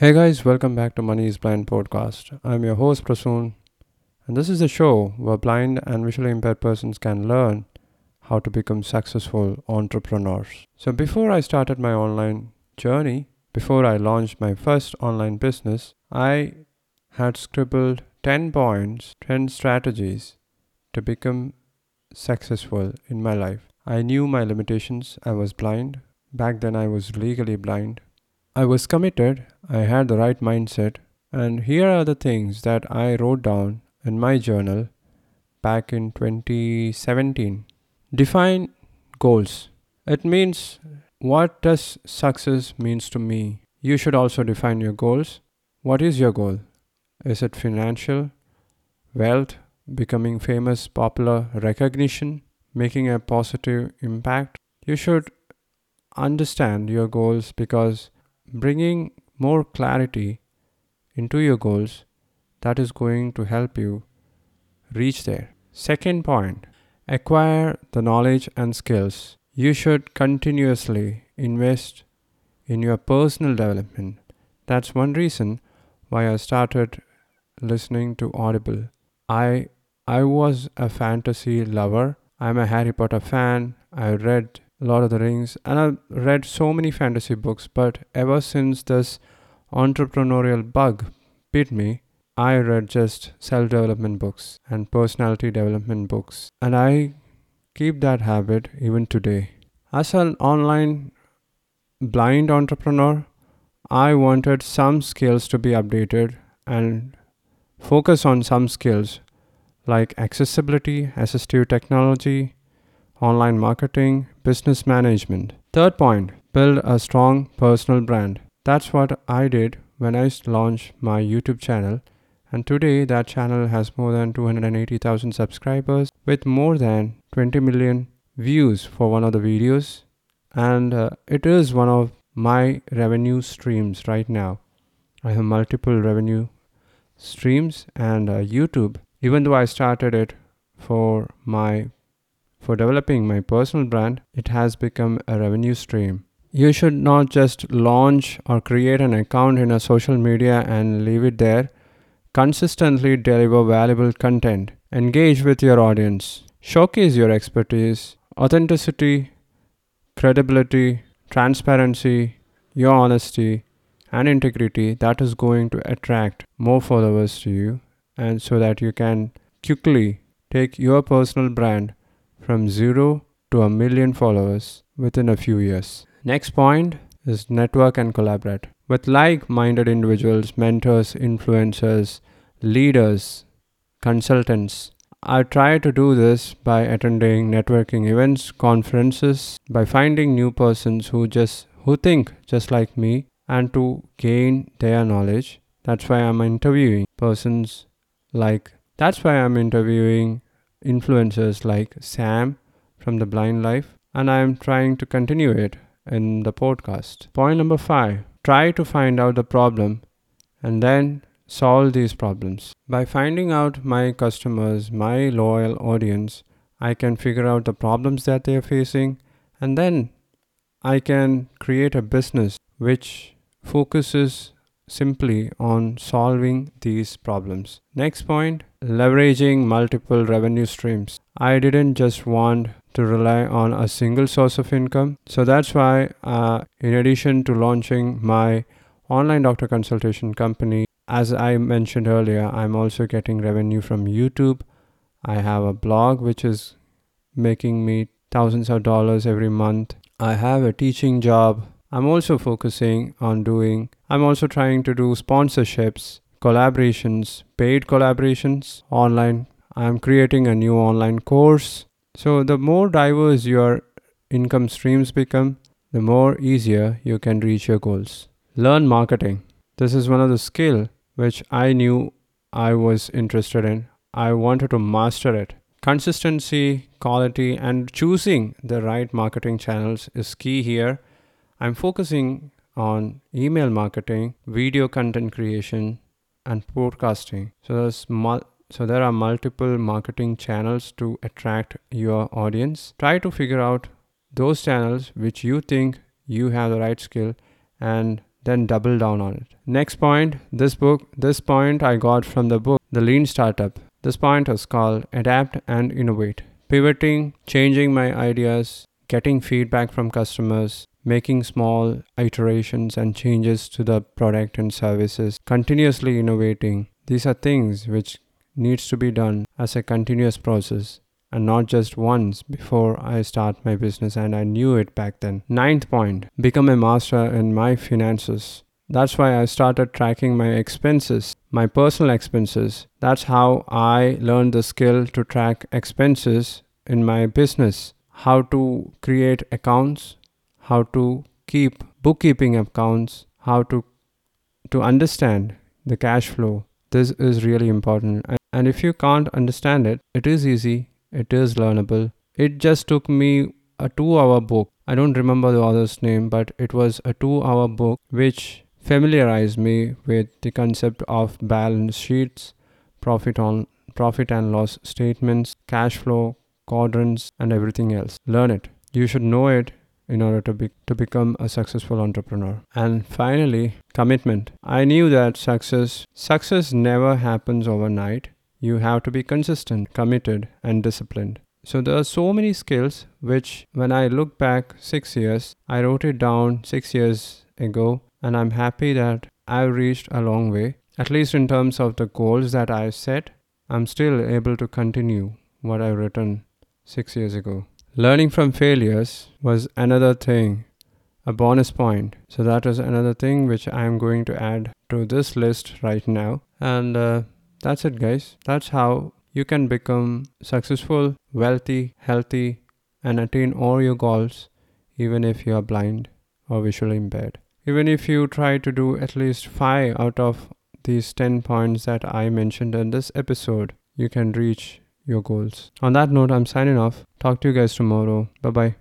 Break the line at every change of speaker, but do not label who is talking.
Hey guys, welcome back to Money is Blind podcast. I'm your host Prasoon, and this is the show where blind and visually impaired persons can learn how to become successful entrepreneurs. So before I started my online journey, before I launched my first online business, I had scribbled 10 points, 10 strategies to become successful in my life. I knew my limitations. I was blind. Back then I was legally blind I was committed, I had the right mindset, and here are the things that I wrote down in my journal back in 2017. Define goals. It means what does success means to me? You should also define your goals. What is your goal? Is it financial, wealth, becoming famous, popular, recognition, making a positive impact? You should understand your goals because bringing more clarity into your goals that is going to help you reach there. Second point acquire the knowledge and skills. You should continuously invest in your personal development. That's one reason why I started listening to Audible. I I was a fantasy lover. I'm a Harry Potter fan. I read Lord of the Rings, and I've read so many fantasy books, but ever since this entrepreneurial bug bit me, I read just self development books and personality development books, and I keep that habit even today. As an online blind entrepreneur, I wanted some skills to be updated and focus on some skills like accessibility, assistive technology, online marketing, business management. Third point build a strong personal brand. That's what I did when I launched my YouTube channel. And today, that channel has more than 280,000 subscribers with more than 20 million views for one of the videos. And uh, it is one of my revenue streams right now. I have multiple revenue streams and uh, YouTube, even though I started it for my for developing my personal brand, it has become a revenue stream. You should not just launch or create an account in a social media and leave it there. Consistently deliver valuable content. Engage with your audience. Showcase your expertise, authenticity, credibility, transparency, your honesty, and integrity that is going to attract more followers to you and so that you can quickly take your personal brand from zero to a million followers within a few years. Next point is network and collaborate. With like minded individuals, mentors, influencers, leaders, consultants, I try to do this by attending networking events, conferences, by finding new persons who just who think just like me and to gain their knowledge. That's why I'm interviewing persons like that's why I'm interviewing influencers like Sam from The Blind Life, and I am trying to continue it in the podcast. Point number five try to find out the problem and then solve these problems. By finding out my customers, my loyal audience, I can figure out the problems that they are facing and then I can create a business which focuses simply on solving these problems. Next point leveraging multiple revenue streams. I didn't just want to rely on a single source of income. So that's why, uh, in addition to launching my online doctor consultation company, as I mentioned earlier, I'm also getting revenue from YouTube. I have a blog which is making me thousands of dollars every month. I have a teaching job I'm also focusing on doing, I'm also trying to do sponsorships, collaborations, paid collaborations online. I'm creating a new online course. So, the more diverse your income streams become, the more easier you can reach your goals. Learn marketing. This is one of the skill which I knew I was interested in. I wanted to master it. Consistency, quality, and choosing the right marketing channels is key here I'm focusing on email marketing, video content creation, and podcasting. So there's mul- so there are multiple marketing channels to attract your audience. Try to figure out those channels which you think you have the right skill and then double down on it. Next point, this book, this point I got from the book, The Lean Startup. This point is called Adapt and Innovate. Pivoting, changing my ideas, getting feedback from customers, making small iterations and changes to the product and services, continuously innovating. These are things which needs to be done as a continuous process and not just once before I start my business and I knew it back then. Ninth point, become a master in my finances. That's why I started tracking my expenses, my personal expenses. That's how I learned the skill to track expenses in my business. How to create accounts, how to keep bookkeeping accounts, how to to understand the cash flow. This is really important. And and if you can't understand it, it is easy it is learnable. It just took me a two hour book. I don't remember the author's name, but it was a two hour book which familiarized me with the concept of balance sheets, profit on profit and loss statements, cash flow, quadrants, and everything else. Learn it. You should know it in order to be to become a successful entrepreneur. And finally, commitment. I knew that success success never happens overnight you have to be consistent, committed, and disciplined. So there are so many skills which, when I look back six years, I wrote it down six years ago, and I'm happy that I've reached a long way. At least in terms of the goals that i've set, I'm still able to continue what I've written six years ago. Learning from failures was another thing, a bonus point. So that was another thing which I'm going to add to this list right now. And uh, that's it, guys. That's how you can become successful, wealthy, healthy, and attain all your goals, even if you are blind or visually impaired. Even if you try to do at least five out of these 10 points that I mentioned in this episode, you can reach your goals. On that note, I'm signing off. Talk to you guys tomorrow. Bye bye.